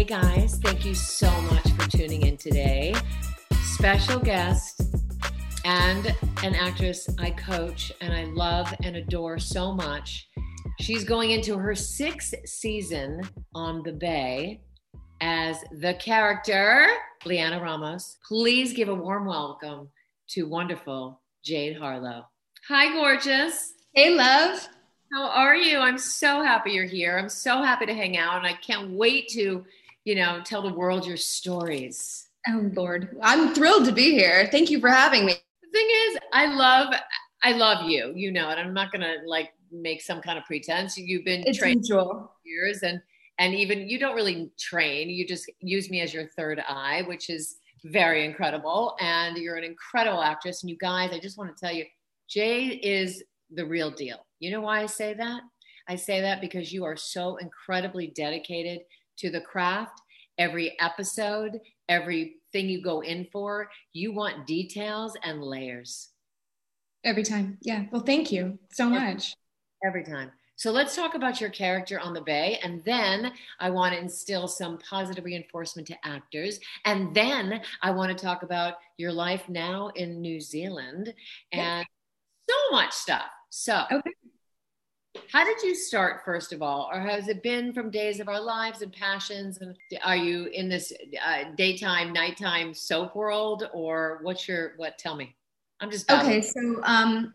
Hey guys, thank you so much for tuning in today. Special guest and an actress I coach and I love and adore so much. She's going into her sixth season on the Bay as the character, Lianna Ramos. Please give a warm welcome to wonderful Jade Harlow. Hi, gorgeous. Hey, love. How are you? I'm so happy you're here. I'm so happy to hang out, and I can't wait to, you know, tell the world your stories. Oh Lord, I'm thrilled to be here. Thank you for having me. The thing is, I love, I love you. You know, and I'm not gonna like make some kind of pretense. You've been it's trained mutual. years, and and even you don't really train. You just use me as your third eye, which is very incredible. And you're an incredible actress. And you guys, I just want to tell you, Jay is the real deal. You know why I say that? I say that because you are so incredibly dedicated to the craft. Every episode, everything you go in for, you want details and layers. Every time. Yeah. Well, thank you so much. Every time. So let's talk about your character on the Bay. And then I want to instill some positive reinforcement to actors. And then I want to talk about your life now in New Zealand and so much stuff. So, Okay. How did you start, first of all? Or has it been from Days of Our Lives and Passions? And are you in this uh, daytime, nighttime soap world? Or what's your, what? Tell me. I'm just, Okay. So, um,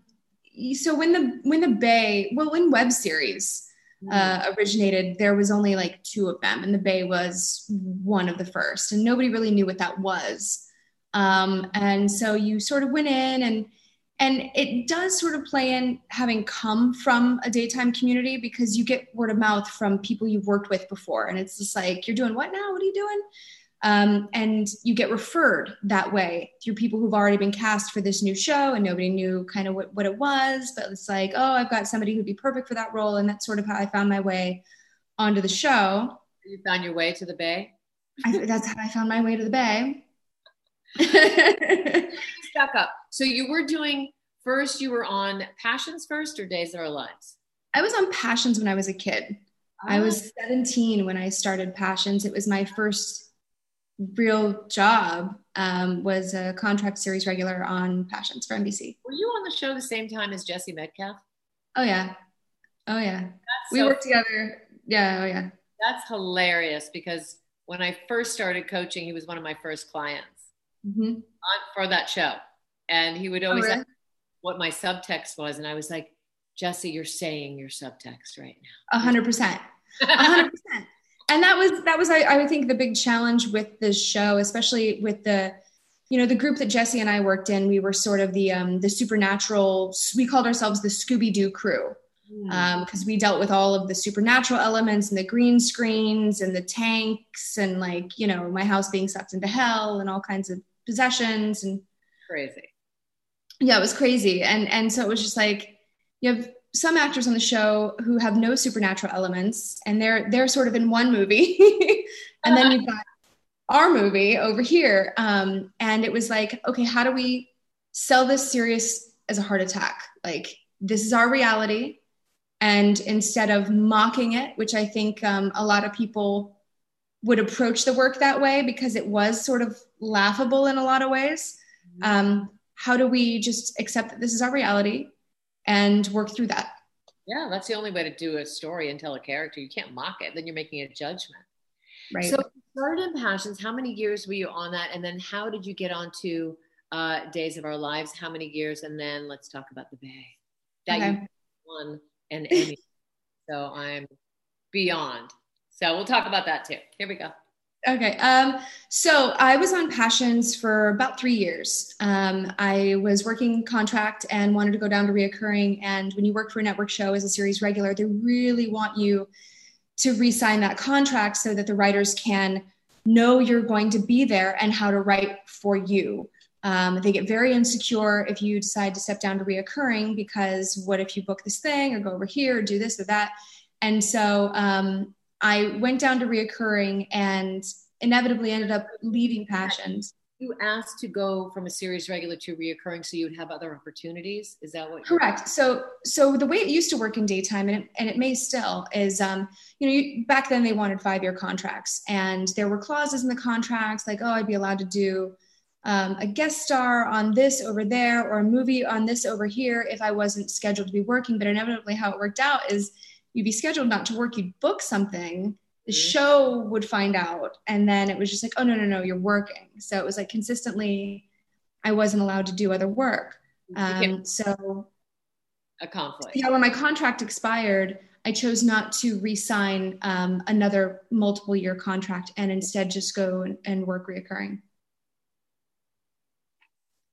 so when the when the Bay, well, when web series uh, originated, there was only like two of them, and the Bay was one of the first, and nobody really knew what that was. Um, and so you sort of went in and and it does sort of play in having come from a daytime community because you get word of mouth from people you've worked with before. And it's just like you're doing what now? What are you doing? Um, and you get referred that way through people who've already been cast for this new show and nobody knew kind of what, what it was. But it's like oh i've got somebody who'd be perfect for that role. And that's sort of how i found my way onto the show. You found your way to the Bay? I, that's how i found my way to the bay Stuck up. So you were doing, first, you were on Passions first or Days of Our Lives? i was on passions when i was a kid I was 17 when I started Passions. It was my first real job. Um, was a contract series regular on Passions for NBC. Were you on the show the same time as Jesse Metcalfe? Oh yeah, oh yeah. That's We so- worked together. Yeah, oh yeah. That's hilarious because when I first started coaching, he was one of my first clients hmm on, for that show. And he would always really? ask what my subtext was. And I was like, Jesse, you're saying your subtext right now. A hundred percent. A hundred percent. And that was that was I, I would think the big challenge with this show, especially with the you know the group that Jesse and I worked in. We were sort of the um, the supernatural. We called ourselves the Scooby Doo crew. Hmm. because we dealt with all of the supernatural elements and the green screens and the tanks and like you know my house being sucked into hell and all kinds of possessions and Crazy. yeah it was crazy. And and so it was just like you have some actors on the show who have no supernatural elements and they're they're sort of in one movie. And then you've got our movie over here. Um, and it was like okay how do we sell this serious as a heart attack? Like this is our reality. And instead of mocking it which i think um, a lot of people would approach the work that way because it was sort of laughable in a lot of ways um, how do we just accept that this is our reality and work through that Yeah, that's the only way to do a story and tell a character. You can't mock it, then you're making a judgment. right So, started in Passions. How many years were you on that? And then how did you get onto uh, Days of Our Lives? How many years? And then let's talk about the Bay. That Okay. you won an Emmy. so I'm beyond. So we'll talk about that too. Here we go. Okay. Um, so I was on Passions for about three years. Um, I was working contract and wanted to go down to reoccurring. And when you work for a network show as a series regular, they really want you to re-sign that contract so that the writers can know you're going to be there and how to write for you. Um, they get very insecure if you decide to step down to reoccurring because what if you book this thing or go over here or do this or that? And so um, I went down to reoccurring and inevitably ended up leaving Passions. you asked to go from a series regular to reoccurring so you'd have other opportunities? Is that what correct. So so the way it used to work in daytime and it, and it may still is um you know you, back then they wanted five year contracts and there were clauses in the contracts like oh i'd be allowed to do um, a guest star on this over there or a movie on this over here if i wasn't scheduled to be working. But inevitably how it worked out is you'd be scheduled not to work you'd book something the mm-hmm. show would find out and then it was just like oh no no no you're working. So it was like consistently i wasn't allowed to do other work. Um, so a conflict. Yeah when my contract expired i chose not to re-sign um, another multiple year contract and instead just go and, and work reoccurring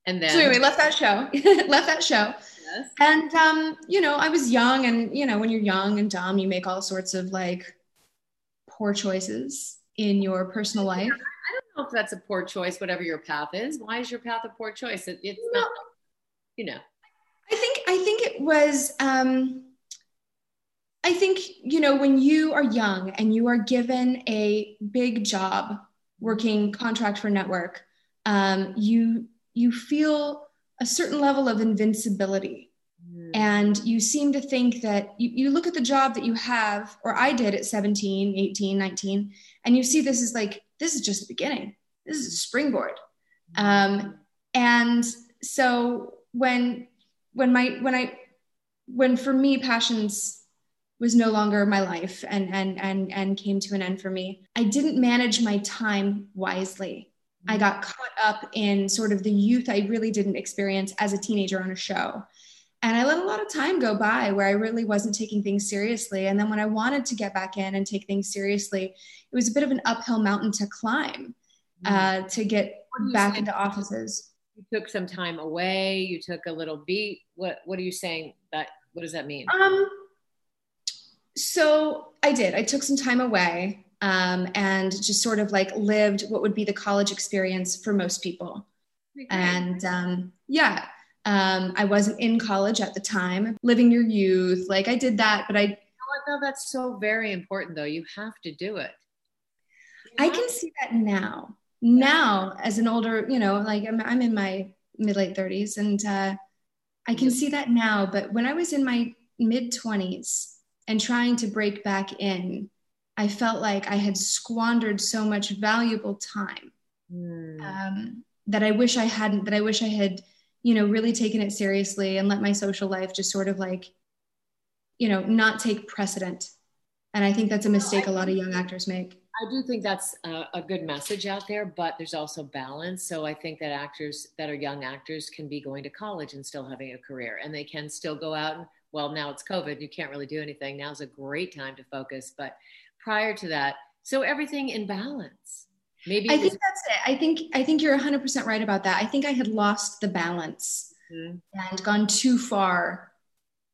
and then so anyway left that show left that show yes. and um, you know i was young and you know when you're young and dumb you make all sorts of like poor choices in your personal life? I don't know if that's a poor choice, whatever your path is. Why is your path a poor choice? It, it's not, you know. I think I think it was. Um, I think you know when you are young and you are given a big job working contract for network, um, you you feel a certain level of invincibility. And you seem to think that you, you look at the job that you have or i did at 17 18 19 and you see this is like this is just the beginning. This is a springboard. Um, and so when when my when i when for me passions was no longer my life and and and and came to an end for me i didn't manage my time wisely i got caught up in sort of the youth i really didn't experience as a teenager on a show and I let a lot of time go by where I really wasn't taking things seriously. And then when I wanted to get back in and take things seriously, it was a bit of an uphill mountain to climb mm-hmm. uh, to get back into offices. You took some time away. You took a little beat. What What are you saying? That what does that mean? Um. So I did. I took some time away um, and just sort of like lived what would be the college experience for most people. Okay. And um, yeah, um, I wasn't in college at the time, living your youth. Like I did that, but I. No, that's so very important, though. You have to do it. I can see that now. Now, as an older, you know, like I'm, I'm in my mid late 30s, and uh, I can see that now. But when I was in my mid 20s and trying to break back in, I felt like I had squandered so much valuable time mm. um, that I wish I hadn't. That I wish I had you know, really taken it seriously and let my social life just sort of like, you know, not take precedent. And I think that's a mistake a lot of young actors make. I do think that's a, a, good message out there, but there's also balance. So I think that actors that are young actors can be going to college and still having a career, and they can still go out and well, now it's COVID, you can't really do anything. Now's a great time to focus, but prior to that, so everything in balance. Maybe I think that's it. I think I think you're 100% right about that. I think I had lost the balance mm-hmm. and gone too far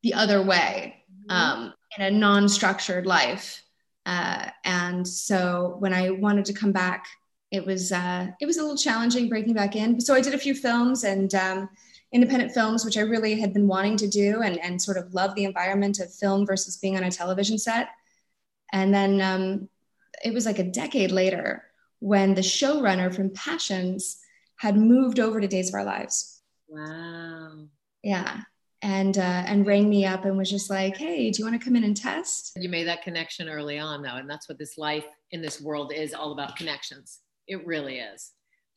the other way mm-hmm. um, in a non-structured life. Uh, and so when I wanted to come back, it was uh, it was a little challenging breaking back in. So I did a few films and um, independent films, which I really had been wanting to do, and and sort of love the environment of film versus being on a television set. And then um, it was like a decade later when the showrunner from Passions had moved over to Days of Our Lives. Wow. Yeah. And uh, and rang me up and was just like, "Hey, do you want to come in and test?" You made that connection early on, though, and that's what this life in this world is all about connections. It really is.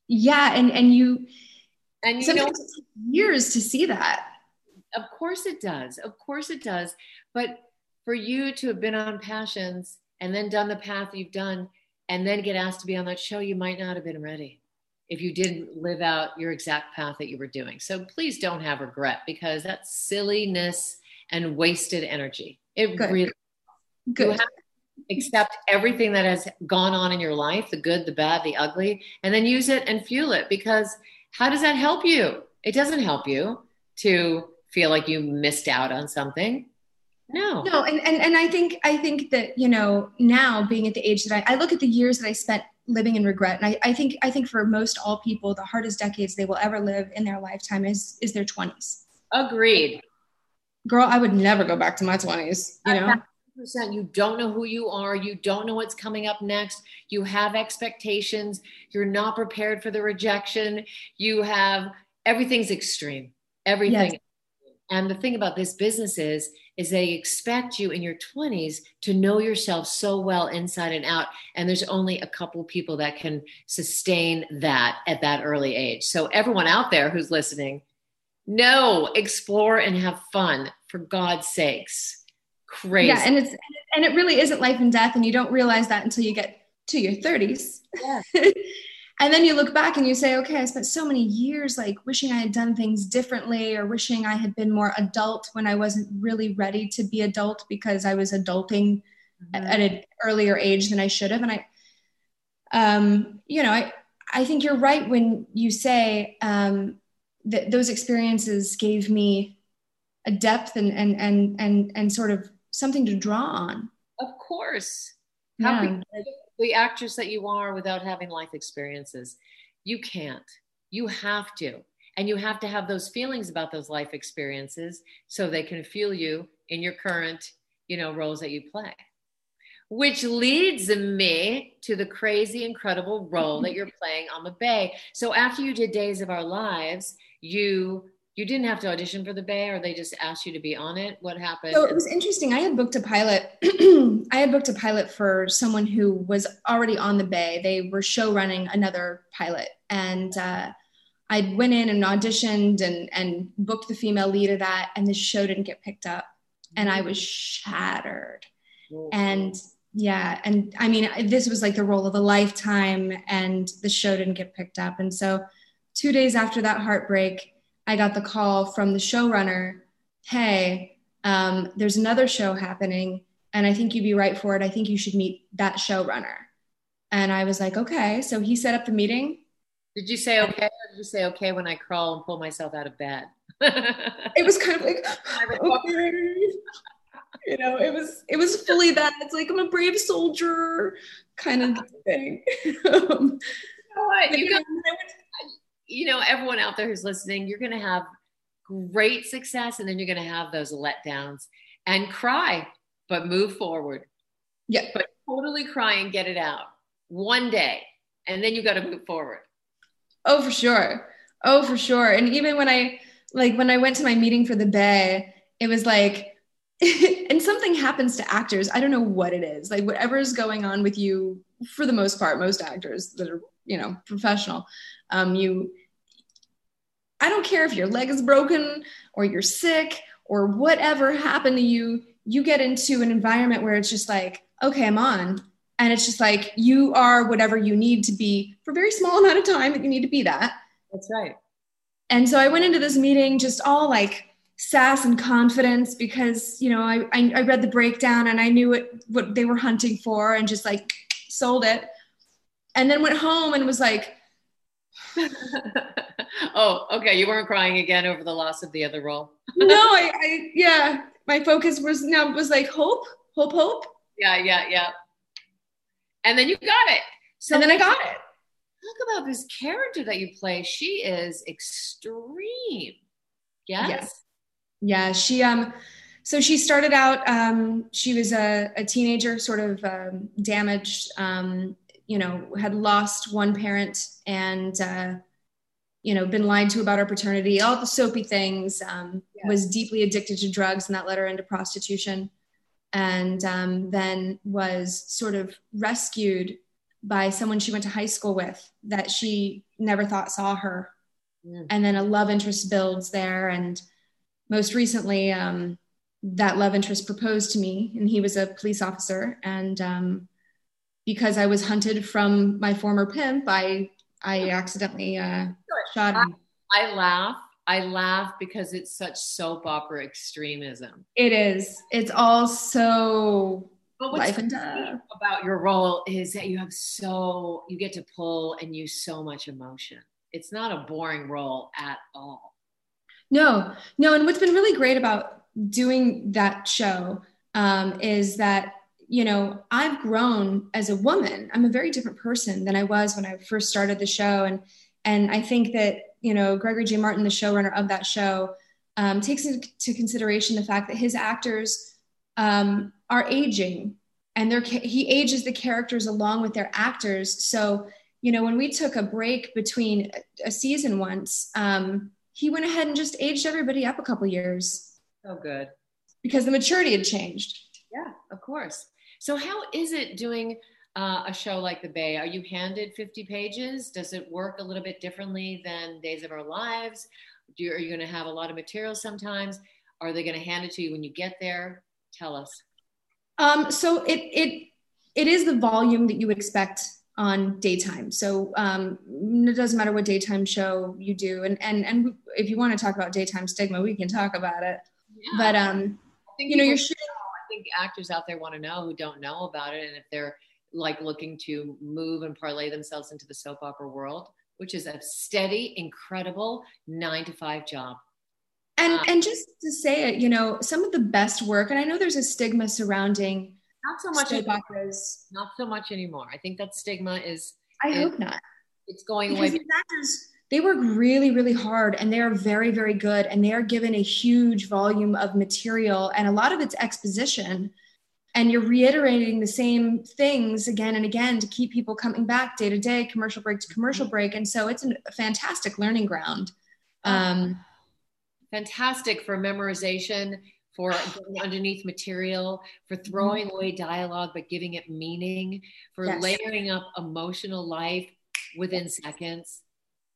Yeah, and and you and you know years to see that. Of course it does. Of course it does. But for you to have been on Passions and then done the path you've done, and then get asked to be on that show, you might not have been ready if you didn't live out your exact path that you were doing. So please don't have regret because that's silliness and wasted energy. It good. really good. You have to accept everything that has gone on in your life, the good, the bad, the ugly, and then use it and fuel it because how does that help you? It doesn't help you to feel like you missed out on something no no and, and and i think i think that you know now being at the age that i, I look at the years that i spent living in regret and I, I think i think for most all people the hardest decades they will ever live in their lifetime is is their 20s agreed girl i would never go back to my 20s you know You don't know who you are. You don't know what's coming up next. You have expectations. You're not prepared for the rejection. You have everything's extreme. Everything. Yes. And the thing about this business is, is they expect you in your 20s to know yourself so well inside and out. And there's only a couple people that can sustain that at that early age. So everyone out there who's listening, no, explore and have fun for God's sakes. Crazy. Yeah, and it's and it really isn't life and death, and you don't realize that until you get to your 30s. Yeah. and then you look back and you say, okay, I spent so many years like wishing I had done things differently or wishing I had been more adult when I wasn't really ready to be adult because I was adulting mm-hmm. at an earlier age than I should have. And I, um, you know, I, I think you're right when you say um, that those experiences gave me a depth and and and and and sort of something to draw on. Of course. How yeah. The actress that you are without having life experiences? You can't. You have to. And you have to have those feelings about those life experiences so they can fuel you in your current, you know, roles that you play. Which leads me to the crazy, incredible role that you're playing on the Bay. So after you did Days of Our Lives, you you didn't have to audition for the bay or they just asked you to be on it? What happened? So it was interesting. I had booked a pilot i had booked a pilot for someone who was already on the bay. They were show running another pilot. And uh, i went in and auditioned and and booked the female lead of that and the show didn't get picked up. And i was shattered. And yeah and i mean this was like the role of a lifetime and the show didn't get picked up. And so two days after that heartbreak, I got the call from the showrunner Hey, um, there's another show happening, and I think you'd be right for it. I think you should meet that showrunner. And I was like, Okay. So he set up the meeting. Did you say okay? Or did you say okay when I crawl and pull myself out of bed? it was kind of like, okay. you know, it was it was fully that. It's like I'm a brave soldier kind of thing. um, you know what? You got, you know, everyone out there who's listening, you're going to have great success and then you're going to have those letdowns and cry, but move forward. Yeah. But totally cry and get it out one day. And then you got to move forward. Oh, for sure. Oh, for sure. And even when I, like, when I went to my meeting for the Bay, it was like, and something happens to actors. I don't know what it is. Like, whatever is going on with you, for the most part, most actors that are, you know, professional, um, you, I don't care if your leg is broken or you're sick or whatever happened to you, you get into an environment where it's just like, okay, I'm on. And it's just like you are whatever you need to be for a very small amount of time that you need to be that. That's right. And so I went into this meeting just all like sass and confidence because, you know, I, I, I read the breakdown and I knew what, what they were hunting for and just like sold it. And then went home and was like, oh, okay. You weren't crying again over the loss of the other role. no, I, I, yeah. My focus was now was like hope, hope, hope. Yeah, yeah, yeah. And then you got it. So and then I got it. Talk about this character that you play. She is extreme. Yes. Yes. Yeah. She um. So she started out. Um, she was a, a teenager, sort of um, damaged. Um, you know, had lost one parent and, uh, you know, been lied to about her paternity, all the soapy things, um, yes. was deeply addicted to drugs, and that led her into prostitution. And um, then was sort of rescued by someone she went to high school with that she never thought saw her. Mm. And then a love interest builds there. And most recently, um, that love interest proposed to me, and he was a police officer. And um, because I was hunted from my former pimp, I I accidentally uh, shot him. I, I laugh. I laugh because it's such soap opera extremism. It is. It's all so but what's life and death. about your role is that you have so you get to pull and use so much emotion. It's not a boring role at all. No, no. And what's been really great about doing that show um, is that you know, I've grown as a woman. I'm a very different person than I was when I first started the show. And and I think that, you know, Gregori J. Martin, the showrunner of that show, um, takes into consideration the fact that his actors um, are aging and they're he ages the characters along with their actors so you know when we took a break between a season once um, he went ahead and just aged everybody up a couple years oh good because the maturity had changed yeah of course so how is it doing uh, a show like the bay are you handed 50 pages does it work a little bit differently than days of our lives Do you, are you going to have a lot of material sometimes are they going to hand it to you when you get there tell us um, so it it it is the volume that you would expect on daytime. So um, it doesn't matter what daytime show you do, and and and if you want to talk about daytime stigma, we can talk about it. Yeah. But um, you know, you're shooting. Think actors out there want to know who don't know about it, and if they're like looking to move and parlay themselves into the soap opera world, which is a steady, incredible nine to five job. And um, and just to say it, you know, some of the best work, and I know there's a stigma surrounding not so much soap operas. Not so much anymore. I think that stigma is. I is, hope not. It's going because away. Actors, they work really, really hard, and they are very, very good, and they are given a huge volume of material, and a lot of it's exposition. And you're reiterating the same things again and again to keep people coming back day to day, commercial break to commercial break, and so it's a fantastic learning ground. Um, fantastic for memorization, for getting underneath material, for mm-hmm. throwing away dialogue but giving it meaning, for yes. layering up emotional life within seconds.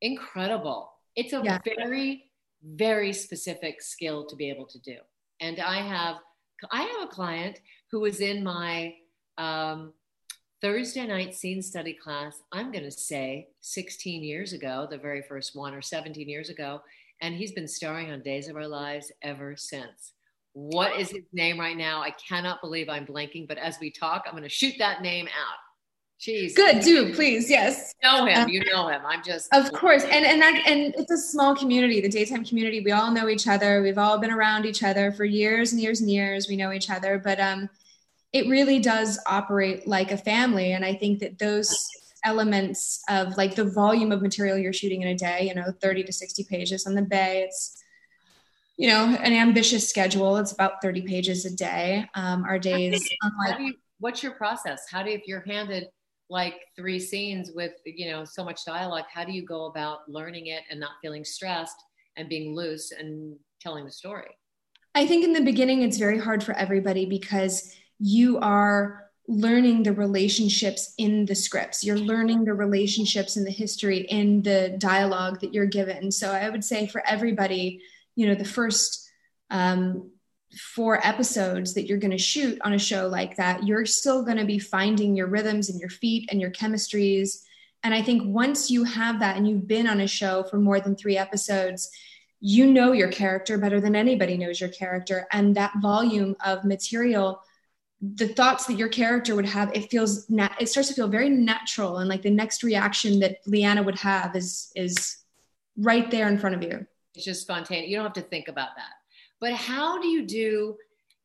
Incredible. It's a yeah. very, very specific skill to be able to do. And I have I have a client who was in my um, Thursday night scene study class, I'm going to say 16 years ago, the very first one, or 17 years ago. And he's been starring on Days of Our Lives ever since. What is his name right now? I cannot believe I'm blanking, but as we talk, I'm going to shoot that name out. Jeez. Good, do please, yes. You know him, you know him. I'm just Of course. And and that and it's a small community, the daytime community. We all know each other. We've all been around each other for years and years and years. We know each other, but um it really does operate like a family and I think that those elements of like the volume of material you're shooting in a day, you know, 30 to 60 pages on the bay. It's, you know, an ambitious schedule. It's about 30 pages a day. Um, our days, unlike. You, what's your process? How do, if you're handed like three scenes with, you know, so much dialogue, how do you go about learning it and not feeling stressed and being loose and telling the story? I think in the beginning, it's very hard for everybody because you are learning the relationships in the scripts you're learning the relationships in the history in the dialogue that you're given so i would say for everybody you know the first um, four episodes that you're going to shoot on a show like that you're still going to be finding your rhythms and your feet and your chemistries. And i think once you have that and you've been on a show for more than three episodes you know your character better than anybody knows your character. And that volume of material the thoughts that your character would have it feels nat- it starts to feel very natural. And like the next reaction that lianna would have is is right there in front of you. It's just spontaneous. You don't have to think about that but how do you do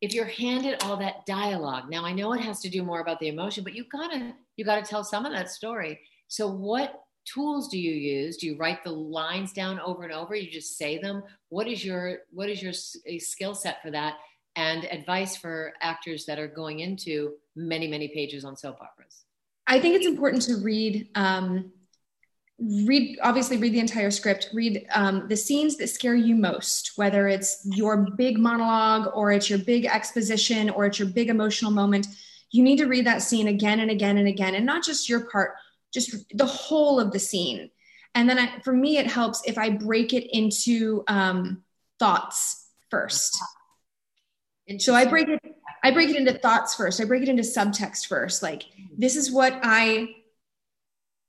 if you're handed all that dialogue? Now i know it has to do more about the emotion but you gotta you gotta tell some of that story. So what tools do you use? Do you write the lines down over and over? You just say them? What is your what is your skill set for that? And advice for actors that are going into many, many pages on soap operas? I think it's important to read. Um, read obviously read the entire script read um, the scenes that scare you most whether it's your big monologue or it's your big exposition or it's your big emotional moment you need to read that scene again and again and again and not just your part just the whole of the scene and then I, for me it helps if i break it into um, thoughts first And so I break it I break it into thoughts first. I break it into subtext first. Like this is what I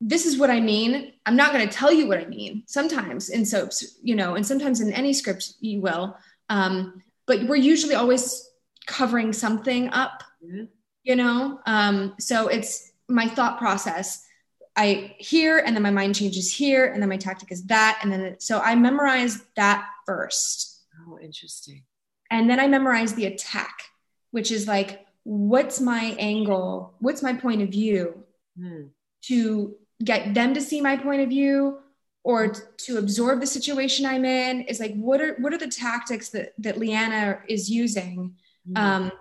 this is what I mean. I'm not going to tell you what I mean. Sometimes in soaps, you know, and sometimes in any script you will. Um, but we're usually always covering something up, mm-hmm. you know. Um, so it's my thought process. I hear, and then my mind changes here, and then my tactic is that, and then so I memorize that first. Oh, interesting. And then I memorize the attack, which is like, what's my angle? What's my point of view mm. to get them to see my point of view or to absorb the situation I'm in? Is like, what are what are the tactics that that Lianna is using mm. um,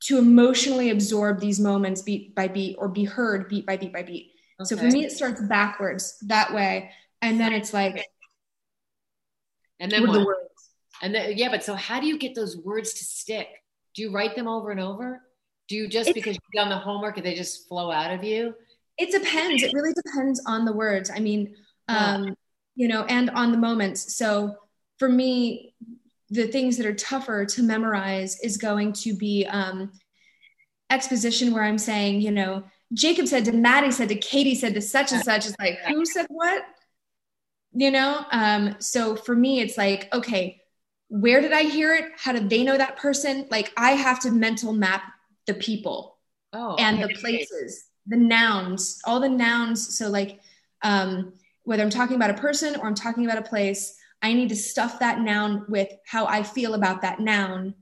to emotionally absorb these moments beat by beat or be heard beat by beat by beat. Okay. So for me, it starts backwards that way. And then it's like, and then the words. And then, yeah, but so how do you get those words to stick? Do you write them over and over? Do you just it's, because you've done the homework and they just flow out of you? It depends. It really depends on the words. I mean, um, you know, and on the moments. So for me, the things that are tougher to memorize is going to be um, exposition where I'm saying, you know, Jacob said to Maddie said to Katie said to such and such. It's like, who said what? You know? Um, so for me, it's like, okay, where did I hear it? How did they know that person? Like I have to mental map the people oh, and the places, the nouns, all the nouns. So like um, whether I'm talking about a person or I'm talking about a place, I need to stuff that noun with how I feel about that noun.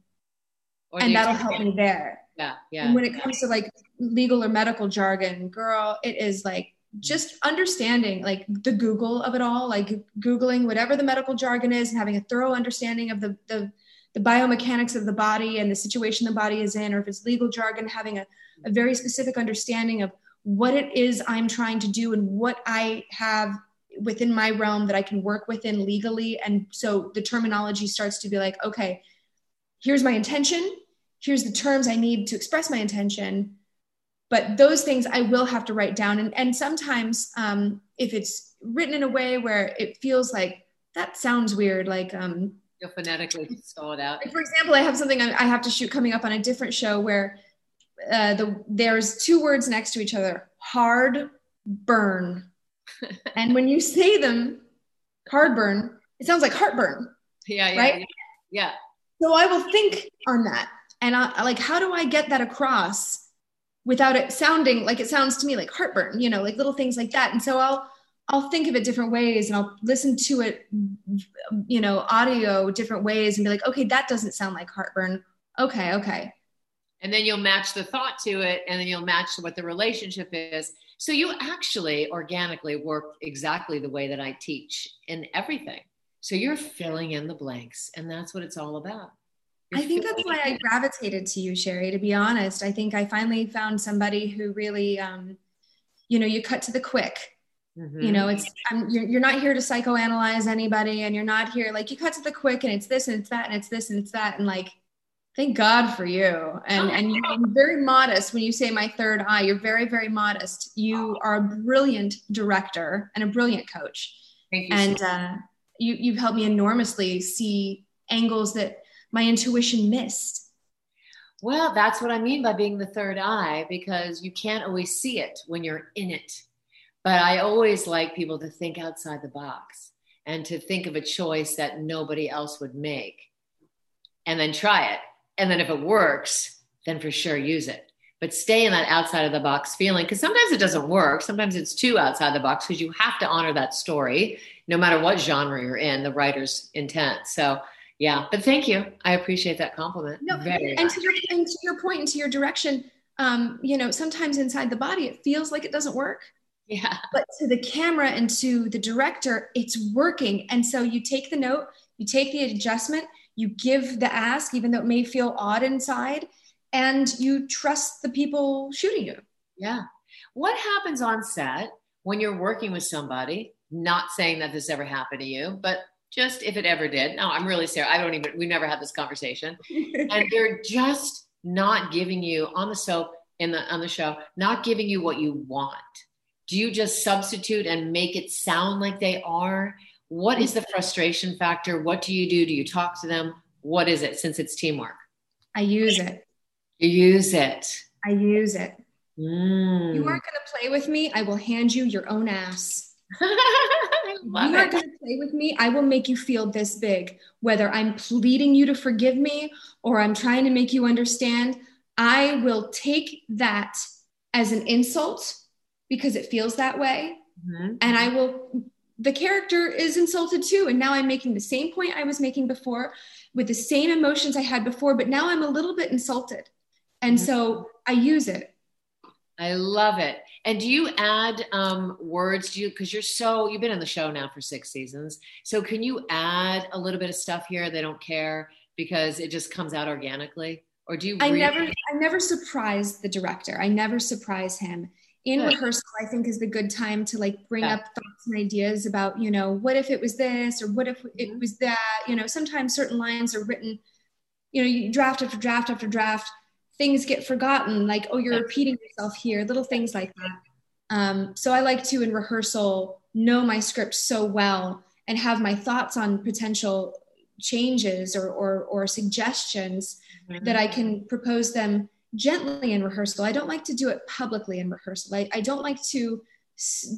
Or and that'll help me there. Yeah. Yeah. And when it comes to like legal or medical jargon, girl, it is like just understanding like the Google of it all, like Googling whatever the medical jargon is and having a thorough understanding of the, the, the biomechanics of the body and the situation the body is in, or if it's legal jargon, having a, a very specific understanding of what it is I'm trying to do and what I have within my realm that I can work within legally. And so the terminology starts to be like, okay, here's my intention, here's the terms I need to express my intention. But those things I will have to write down. And, and sometimes um, if it's written in a way where it feels like that sounds weird, like um, you'll phonetically spell it out. Like for example, I have something I have to shoot coming up on a different show where uh, the there's two words next to each other: hard burn. and when you say them, hard burn, it sounds like heartburn. Yeah, yeah, right. Yeah. So I will think on that, and I like, how do I get that across without it sounding like it sounds to me like heartburn? You know, like little things like that. And so I'll I'll think of it different ways, and I'll listen to it, you know, audio different ways, and be like, okay, that doesn't sound like heartburn. Okay, okay and then you'll match the thought to it and then you'll match what the relationship is. So you actually organically work exactly the way that i teach in everything. So you're filling in the blanks and that's what it's all about. You're i think that's why i gravitated to you sherry to be honest. I think i finally found somebody who really um, you know you cut to the quick. Mm-hmm. You know, it's you're, you're not here to psychoanalyze anybody, and you're not here like you cut to the quick, and it's this and it's that and it's this and it's that, and like Thank God for you. And and you're very modest when you say my third eye. You're very very modest. You are a brilliant director and a brilliant coach. Thank you. And uh, you you've helped me enormously see angles that my intuition missed. Well, that's what I mean by being the third eye because you can't always see it when you're in it. But I always like people to think outside the box and to think of a choice that nobody else would make and then try it and then if it works, then for sure use it. But stay in that outside of the box feeling because sometimes it doesn't work. Sometimes it's too outside the box because you have to honor that story, no matter what genre you're in, the writer's intent. So, yeah, but thank you. I appreciate that compliment. No, Very and to your and to your point and to your direction, um, you know, sometimes inside the body it feels like it doesn't work. Yeah. But to the camera and to the director, it's working. And so you take the note, you take the adjustment, you give the ask, even though it may feel odd inside, and you trust the people shooting you. Yeah. What happens on set when you're working with somebody? Not saying that this ever happened to you, but just if it ever did. No, I'm really serious. I don't even, we never had this conversation. and they're just not giving you on the soap in the on the show, not giving you what you want. Do you just substitute and make it sound like they are? What is the frustration factor? What do you do? Do you talk to them? What is it since it's teamwork? I use it. You use it. I use it. Mm. You aren't going to play with me. I will hand you your own ass. you aren't going to play with me. I will make you feel this big. Whether I'm pleading you to forgive me or I'm trying to make you understand, I will take that as an insult because it feels that way. Mm-hmm. And I will the character is insulted too. And now I'm making the same point I was making before with the same emotions I had before, but now I'm a little bit insulted. And so I use it. I love it. And do you add um, words? Do you because you're so you've been on the show now for six seasons. So can you add a little bit of stuff here? They don't care because it just comes out organically. or do you? I really- never, I never surprise the director. I never surprise him. In good. rehearsal, I think is the good time to like bring yeah. up thoughts and ideas about, you know, what if it was this or what if mm-hmm. it was that. You know, sometimes certain lines are written, you know, you draft after draft after draft. Things get forgotten, like oh, you're repeating yourself here. Little things like that. Um, so I like to in rehearsal know my script so well and have my thoughts on potential changes or, or, or suggestions mm-hmm. that I can propose them gently in rehearsal. I don't like to do it publicly in rehearsal. I, I don't like to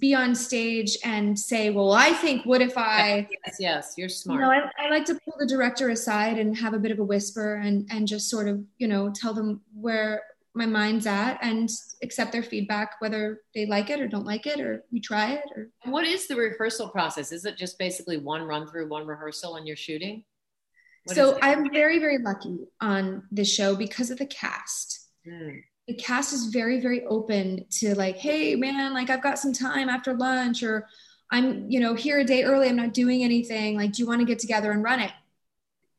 be on stage and say, well, I think, what if I, yes, yes, you're smart. You know, I, I, like to pull the director aside and have a bit of a whisper and, and just sort of, you know, tell them where, my mind's at and accept their feedback, whether they like it or don't like it, or we try it. Or what is the rehearsal process? Is it just basically one run through, one rehearsal, and you're shooting? What so I'm very, very lucky on this show because of the cast. Mm. The cast is very, very open to like, hey man, like I've got some time after lunch, or I'm, you know, here a day early. I'm not doing anything. Like, do you want to get together and run it?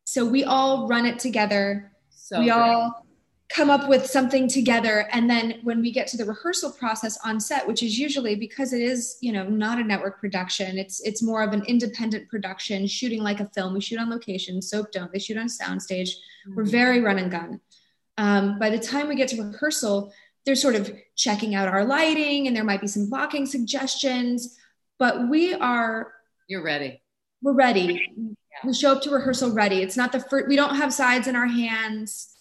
So we all run it together. So we great. all come up with something together and then when we get to the rehearsal process on set which is usually because it is you know not a network production it's it's more of an independent production shooting like a film we shoot on location soap don't they shoot on soundstage mm-hmm. we're very run and gun um, by the time we get to rehearsal they're sort of checking out our lighting and there might be some blocking suggestions but we are you're ready we're ready yeah. we show up to rehearsal ready it's not the first we don't have sides in our hands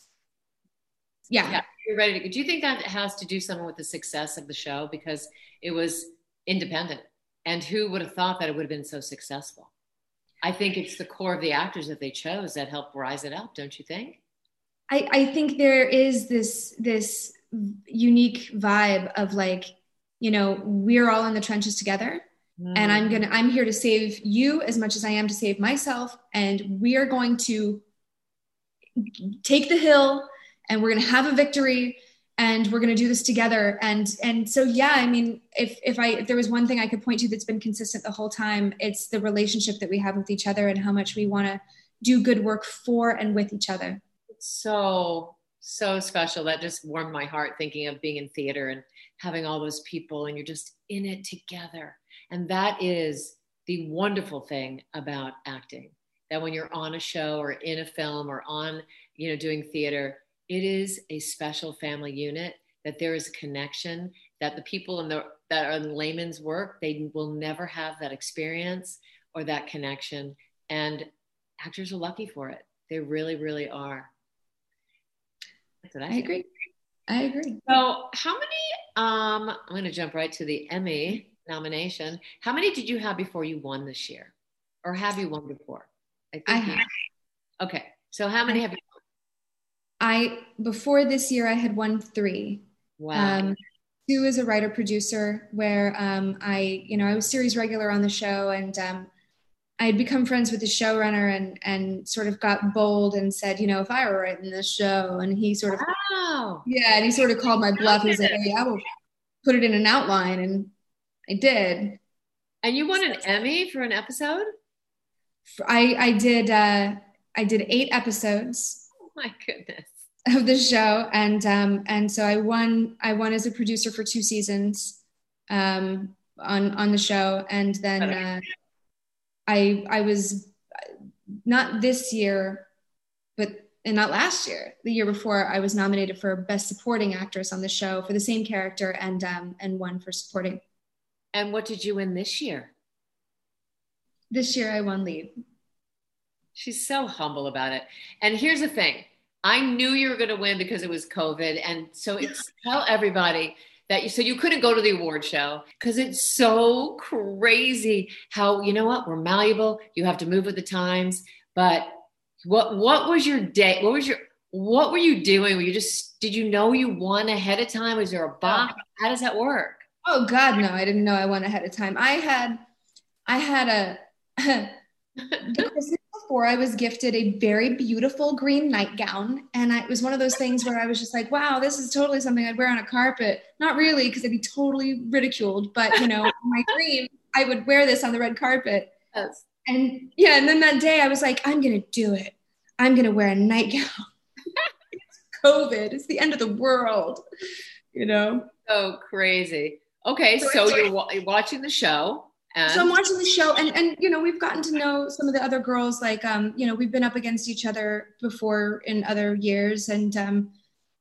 yeah. yeah. You're ready to. Do you think that has to do something with the success of the show because it was independent? And who would have thought that it would have been so successful? I think it's the core of the actors that they chose that helped rise it up, don't you think? I, I think there is this this unique vibe of like, you know, we're all in the trenches together. Mm. And I'm gonna I'm here to save you as much as I am to save myself. And we are going to take the hill and we're going to have a victory and we're going to do this together and and so yeah i mean if if i if there was one thing i could point to that's been consistent the whole time it's the relationship that we have with each other and how much we want to do good work for and with each other so so special. That just warmed my heart thinking of being in theater and having all those people and you're just in it together. And that is the wonderful thing about acting that when you're on a show or in a film or on you know doing theater it is a special family unit that there is a connection that the people in the that are in layman's work they will never have that experience or that connection. And actors are lucky for it. They really really are I, I agree. I agree. So how many um i'm going to jump right to the emmy nomination. How many did you have before you won this year? Or have you won before? I, I have. Okay so how many have you I before this year I had won three. Wow. Um, two as a writer producer, where um, I you know I was series regular on the show, and um, I had become friends with the showrunner, and and sort of got bold and said, you know, if I were writing this show, and he sort of wow. yeah, and he sort of called my bluff. He said, hey, I will put it in an outline, and I did. And you won an Emmy for an episode. I I did uh, I did eight episodes Oh my goodness of the show and um and so i won i won as a producer for two seasons um on on the show and then uh, i i was not this year but and not last year the year before i was nominated for best supporting actress on the show for the same character and um and won for supporting. And what did you win this year? This year i won lead. She's so humble about it. And here's the thing. I knew you were going to win because it was COVID. And so it's tell everybody that you, so you couldn't go to the award show because it's so crazy how, you know what, we're malleable. You have to move with the times. But what, what was your day? What was your, what were you doing? Were you just, did you know you won ahead of time? Was there a box? How does that work? Oh God, no, I didn't know I won ahead of time. I had, I had a, the Christmas I was gifted a very beautiful green nightgown. And I, it was one of those things where I was just like, wow, this is totally something I'd wear on a carpet. Not really, because I'd be totally ridiculed, but you know, my dream, I would wear this on the red carpet. Yes. And yeah, and then that day I was like, I'm going to do it. I'm going to wear a nightgown. it's COVID. It's the end of the world, you know? So crazy. Okay, so, so you're, wa- you're watching the show. And- so I'm watching the show, and and you know we've gotten to know some of the other girls. Like um, you know we've been up against each other before in other years, and um,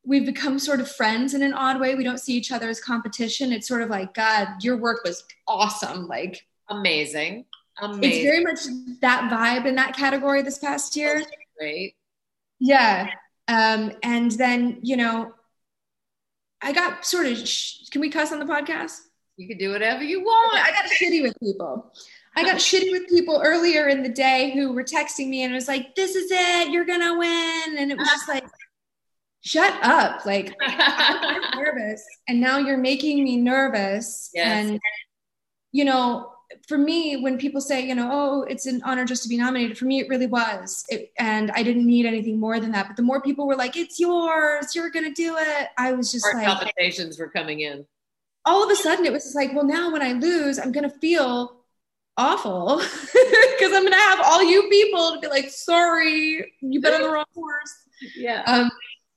we've become sort of friends in an odd way. We don't see each other as competition. It's sort of like God, your work was awesome. Like amazing, amazing. It's very much that vibe in that category this past year. Great. Yeah. Um, and then you know, I got sort of. Sh- can we cuss on the podcast? You can do whatever you want. I got shitty with people. I got shitty with people earlier in the day who were texting me and it was like, "This is it, you're gonna win," and it was just like, "Shut up!" Like I'm nervous, and now you're making me nervous. Yes. And you know, for me, when people say, you know, "Oh, it's an honor just to be nominated," for me, it really was, it, and I didn't need anything more than that. But the more people were like, "It's yours, you're gonna do it," I was just Our like, palpitations were coming in all of a sudden it was just like, well, now when I lose, I'm gonna feel awful because I'm gonna have all you people to be like, sorry, you bet on the wrong horse. Yeah. Um,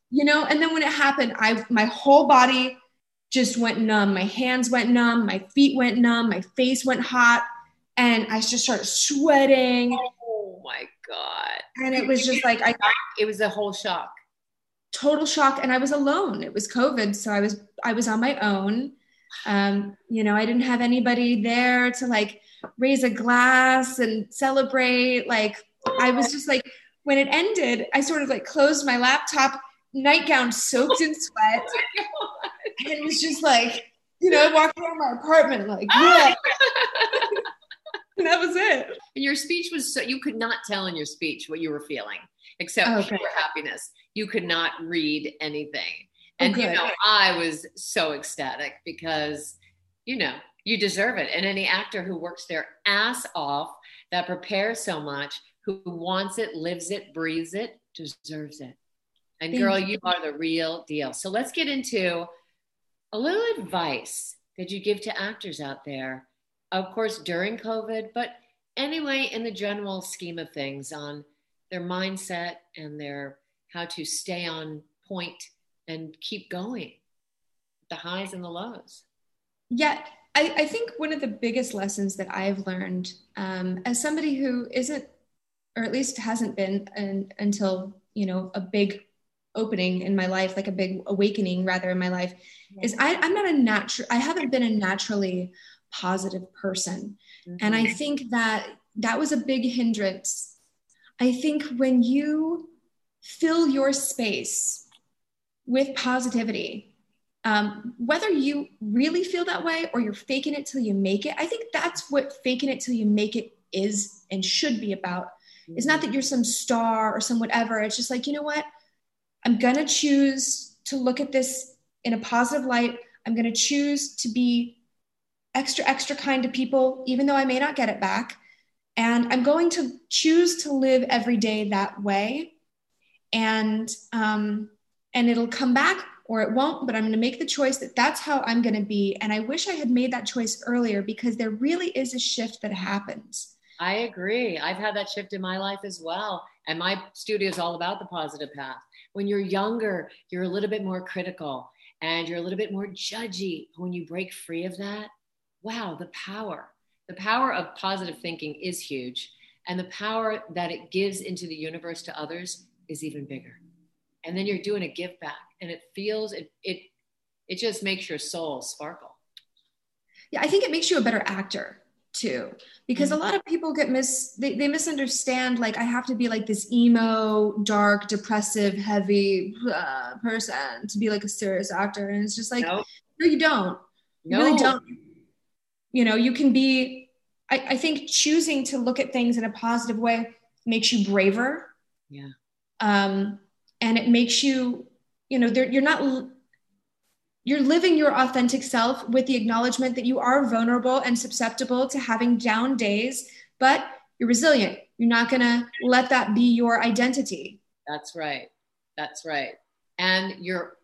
you know, and then when it happened, I my whole body just went numb. My hands went numb, my feet went numb, my face went hot, and I just started sweating. Oh my god! And it was just like I it was a whole shock. Total shock, and I was alone. It was COVID, so I was I was on my own um, you know, I didn't have anybody there to like raise a glass and celebrate. Like, I was just like, when it ended, I sort of like closed my laptop, nightgown soaked in sweat. Oh and it was just like, you know, I walked around my apartment like, yeah. and that was it. And your speech was so, you could not tell in your speech what you were feeling except okay. pure happiness. You could not read anything. Oh, and you know, I was so ecstatic because you know, you deserve it. And any actor who works their ass off, that prepares so much, who wants it, lives it, breathes it, deserves it. And Thank girl, you. you are the real deal. So let's get into a little advice that you give to actors out there. Of course, during COVID, but anyway, in the general scheme of things, on their mindset and their how to stay on point and keep going the highs and the lows yeah I, I think one of the biggest lessons that i've learned um, as somebody who isn't or at least hasn't been an, until you know a big opening in my life like a big awakening rather in my life yeah. is I, i'm not a natural i haven't been a naturally positive person mm-hmm. and i think that that was a big hindrance i think when you fill your space with positivity. Um, whether you really feel that way or you're faking it till you make it, I think that's what faking it till you make it is and should be about. It's not that you're some star or some whatever. It's just like, you know what? I'm going to choose to look at this in a positive light. I'm going to choose to be extra, extra kind to people, even though I may not get it back. And I'm going to choose to live every day that way. And um, and it'll come back or it won't, but I'm going to make the choice that that's how I'm going to be. And I wish I had made that choice earlier because there really is a shift that happens. I agree. I've had that shift in my life as well. And my studio is all about the positive path. When you're younger, you're a little bit more critical and you're a little bit more judgy. When you break free of that, wow, the power, the power of positive thinking is huge. And the power that it gives into the universe to others is even bigger and then you're doing a give back and it feels it it it just makes your soul sparkle yeah i think it makes you a better actor too because mm-hmm. a lot of people get mis they, they misunderstand like i have to be like this emo dark depressive heavy uh, person to be like a serious actor and it's just like nope. no you don't you no. really don't you know you can be I, I think choosing to look at things in a positive way makes you braver yeah um and it makes you you know you're not you're living your authentic self with the acknowledgement that you are vulnerable and susceptible to having down days but you're resilient. You're not going to let that be your identity. That's right. That's right. And your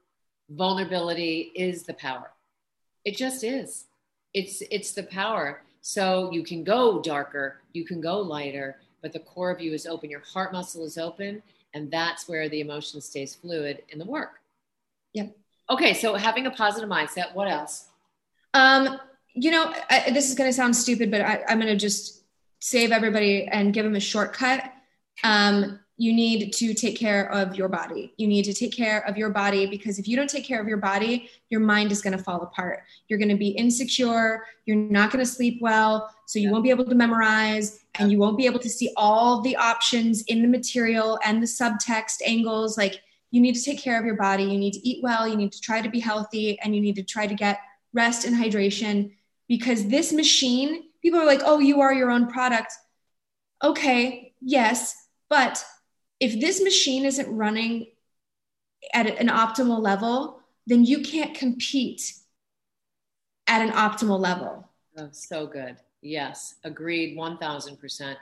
vulnerability is the power. It just is. It's it's the power. So you can go darker you can go lighter but the core of you is open. Your heart muscle is open And that's where the emotion stays fluid in the work. Yep. Okay, so having a positive mindset, what else? Um, you know, I, this is going to sound stupid, but I, I'm going to just save everybody and give them a shortcut. Um, you need to take care of your body. You need to take care of your body because if you don't take care of your body, your mind is going to fall apart. You're going to be insecure. You're not going to sleep well. So you won't be able to memorize and you won't be able to see all the options in the material and the subtext angles. Like you need to take care of your body. You need to eat well. You need to try to be healthy and you need to try to get rest and hydration because this machine, people are like, oh, you are your own product. Okay, yes. But if this machine isn't running at an optimal level, then you can't compete at an optimal level. Oh, so good. Yes, agreed 1000%.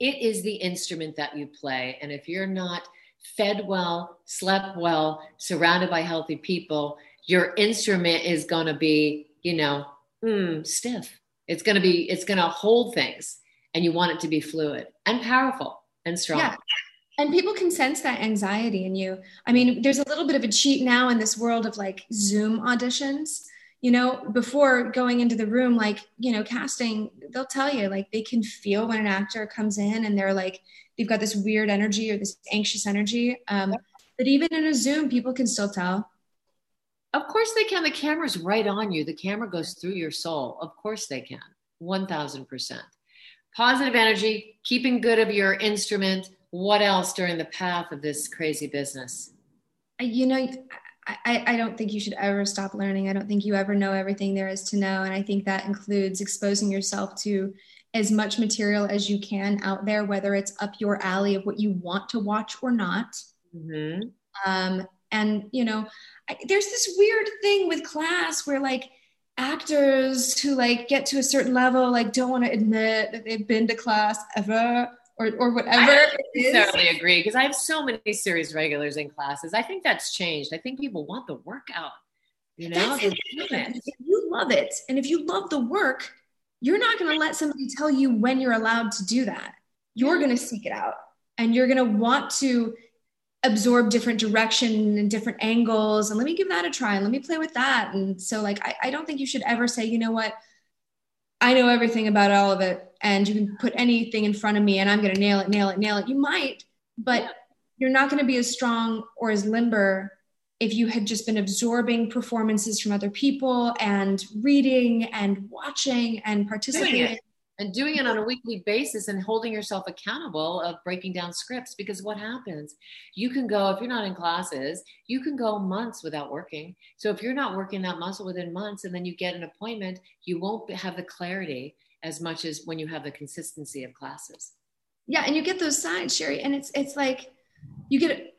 It is the instrument that you play. And if you're not fed well, slept well, surrounded by healthy people, your instrument is going to be, you know, mm, stiff. It's going to be, it's going to hold things and you want it to be fluid and powerful and strong. Yeah. And people can sense that anxiety in you. I mean, there's a little bit of a cheat now in this world of like Zoom auditions. You know, before going into the room, like, you know, casting, they'll tell you, like, they can feel when an actor comes in and they're like, they've got this weird energy or this anxious energy. Um, but even in a Zoom, people can still tell. Of course they can. The camera's right on you. The camera goes through your soul. Of course they can. 1000%. Positive energy, keeping good of your instrument, what else during the path of this crazy business? You know, I, I don't think you should ever stop learning. I don't think you ever know everything there is to know. And I think that includes exposing yourself to as much material as you can out there, whether it's up your alley of what you want to watch or not. Mm-hmm. Um, and, you know, I, there's this weird thing with class where, like, actors who like get to a certain level like don't want to admit that they've been to class ever or, or whatever. I don't necessarily agree because I have so many series regulars in classes. I think that's changed. I think people want the workout. You know, you love it and if you love the work, you're not going to let somebody tell you when you're allowed to do that. You're going to mm-hmm. seek it out and you're going to want to absorb different direction and different angles and let me give that a try and let me play with that and so like I, I don't think you should ever say you know what I know everything about all of it and you can put anything in front of me and I'm going to nail it, nail it, nail it. You might, but yeah. you're not going to be as strong or as limber if you had just been absorbing performances from other people and reading and watching and participating and doing it on a weekly basis and holding yourself accountable of breaking down scripts because what happens? You can go if you're not in classes you can go months without working. So if you're not working that muscle within months and then you get an appointment you won't have the clarity as much as when you have the consistency of classes. Yeah and you get those signs sherry and it's it's like you get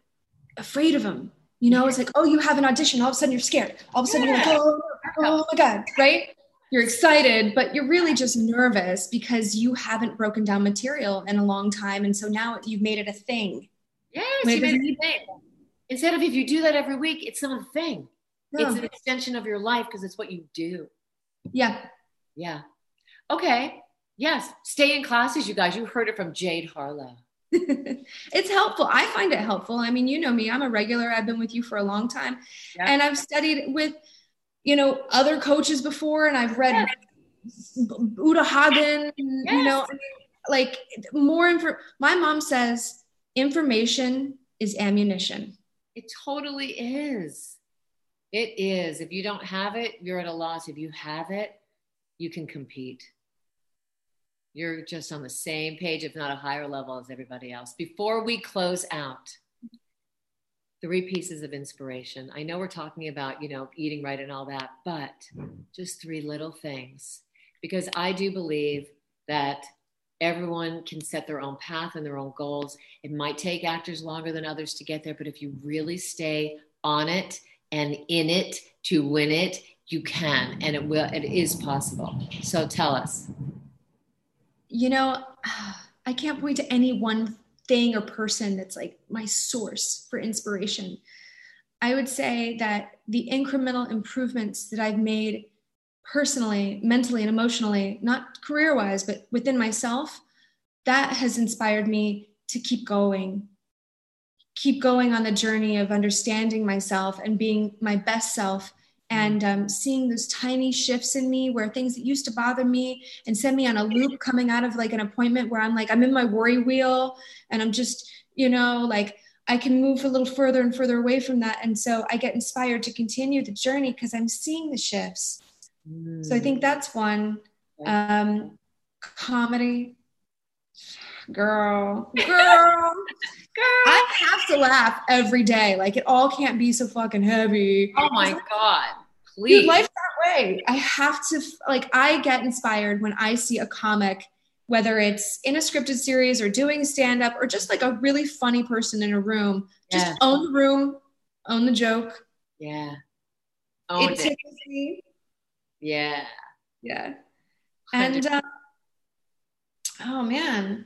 afraid of them you know it's like oh you have an audition. All of a sudden you're scared. All of a sudden yeah. you're like oh, oh my god right you're excited, but you're really just nervous because you haven't broken down material in a long time. And so now you've made it a thing. Yes, you made it a thing. Instead of if you do that every week, it's not a thing. Yeah. It's an extension of your life because it's what you do. Yeah. Yeah. Okay. Yes. Stay in classes, you guys. You heard it from Jade Harlow. it's helpful. I find it helpful. I mean, you know me, I'm a regular. I've been with you for a long time. Yeah. And I've studied with you know, other coaches before, and I've read yes. Uta Hagen, yes. you know, like more info. My mom says information is ammunition. It totally is. It is. If you don't have it, you're at a loss. If you have it, you can compete. You're just on the same page, if not a higher level as everybody else. Before we close out, three pieces of inspiration. I know we're talking about, you know, eating right and all that, but just three little things. Because I do believe that everyone can set their own path and their own goals. It might take actors longer than others to get there, but if you really stay on it and in it to win it, you can and it will it is possible. So tell us. You know, I can't point to any one thing or person that's like my source for inspiration. I would say that the incremental improvements that I've made personally, mentally, and emotionally, not career wise, but within myself, that has inspired me to keep going. keep going on the journey of understanding myself and being my best self and um, seeing those tiny shifts in me where things that used to bother me and send me on a loop coming out of like an appointment where I'm like, I'm in my worry wheel and I'm just, you know, like I can move a little further and further away from that. And so I get inspired to continue the journey because I'm seeing the shifts. Mm. So I think that's one. Um, comedy, girl, girl. Girl. I have to laugh every day. Like it all can't be so fucking heavy. Oh my god. Please. Dude, life that way. I have to like I get inspired when I see a comic whether it's in a scripted series or doing stand up or just like a really funny person in a room. Yeah. Just own the room, own the joke. Yeah. Own it, it. me. Yeah. Yeah. And uh, oh man,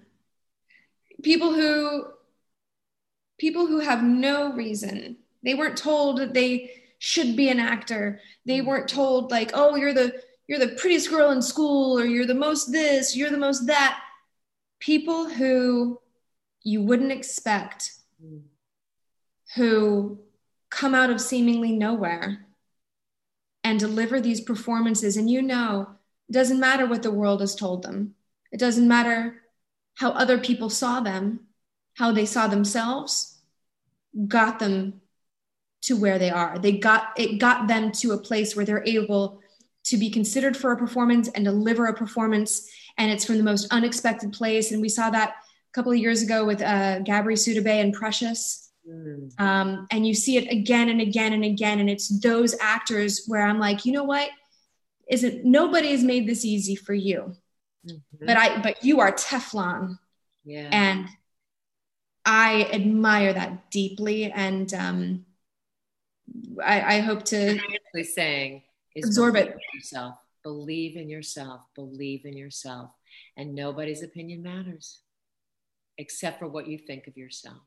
people who people who have no reason. They weren't told that they should be an actor. They mm-hmm. weren't told like, "Oh, you're the you're the prettiest girl in school or you're the most this, you're the most that." People who you wouldn't expect mm-hmm. who come out of seemingly nowhere and deliver these performances and you know, it doesn't matter what the world has told them. It doesn't matter how other people saw them how they saw themselves got them to where they are. They got it got them to a place where they're able to be considered for a performance and deliver a performance. And it's from the most unexpected place. And we saw that a couple of years ago with uh, Gabourey Sidibe and Precious. Mm. Um, and you see it again and again and again. And it's those actors where I'm like, you know what? Isn't nobody's made this easy for you. Mm-hmm. But I but you are Teflon. Yeah. And I admire that deeply, and um, I, I hope to saying is absorb it. Yourself, believe in yourself, believe in yourself, and nobody's opinion matters except for what you think of yourself.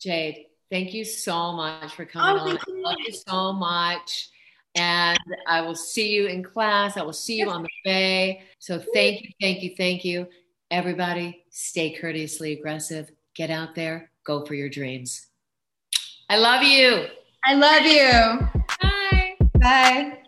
Jade, thank you so much for coming oh, on. I love you so much. And I will see you in class. I will see you on the bay. So thank you, thank you, thank you. Everybody, stay courteously aggressive Get out there, go for your dreams. I love you. I love you. Bye. Bye.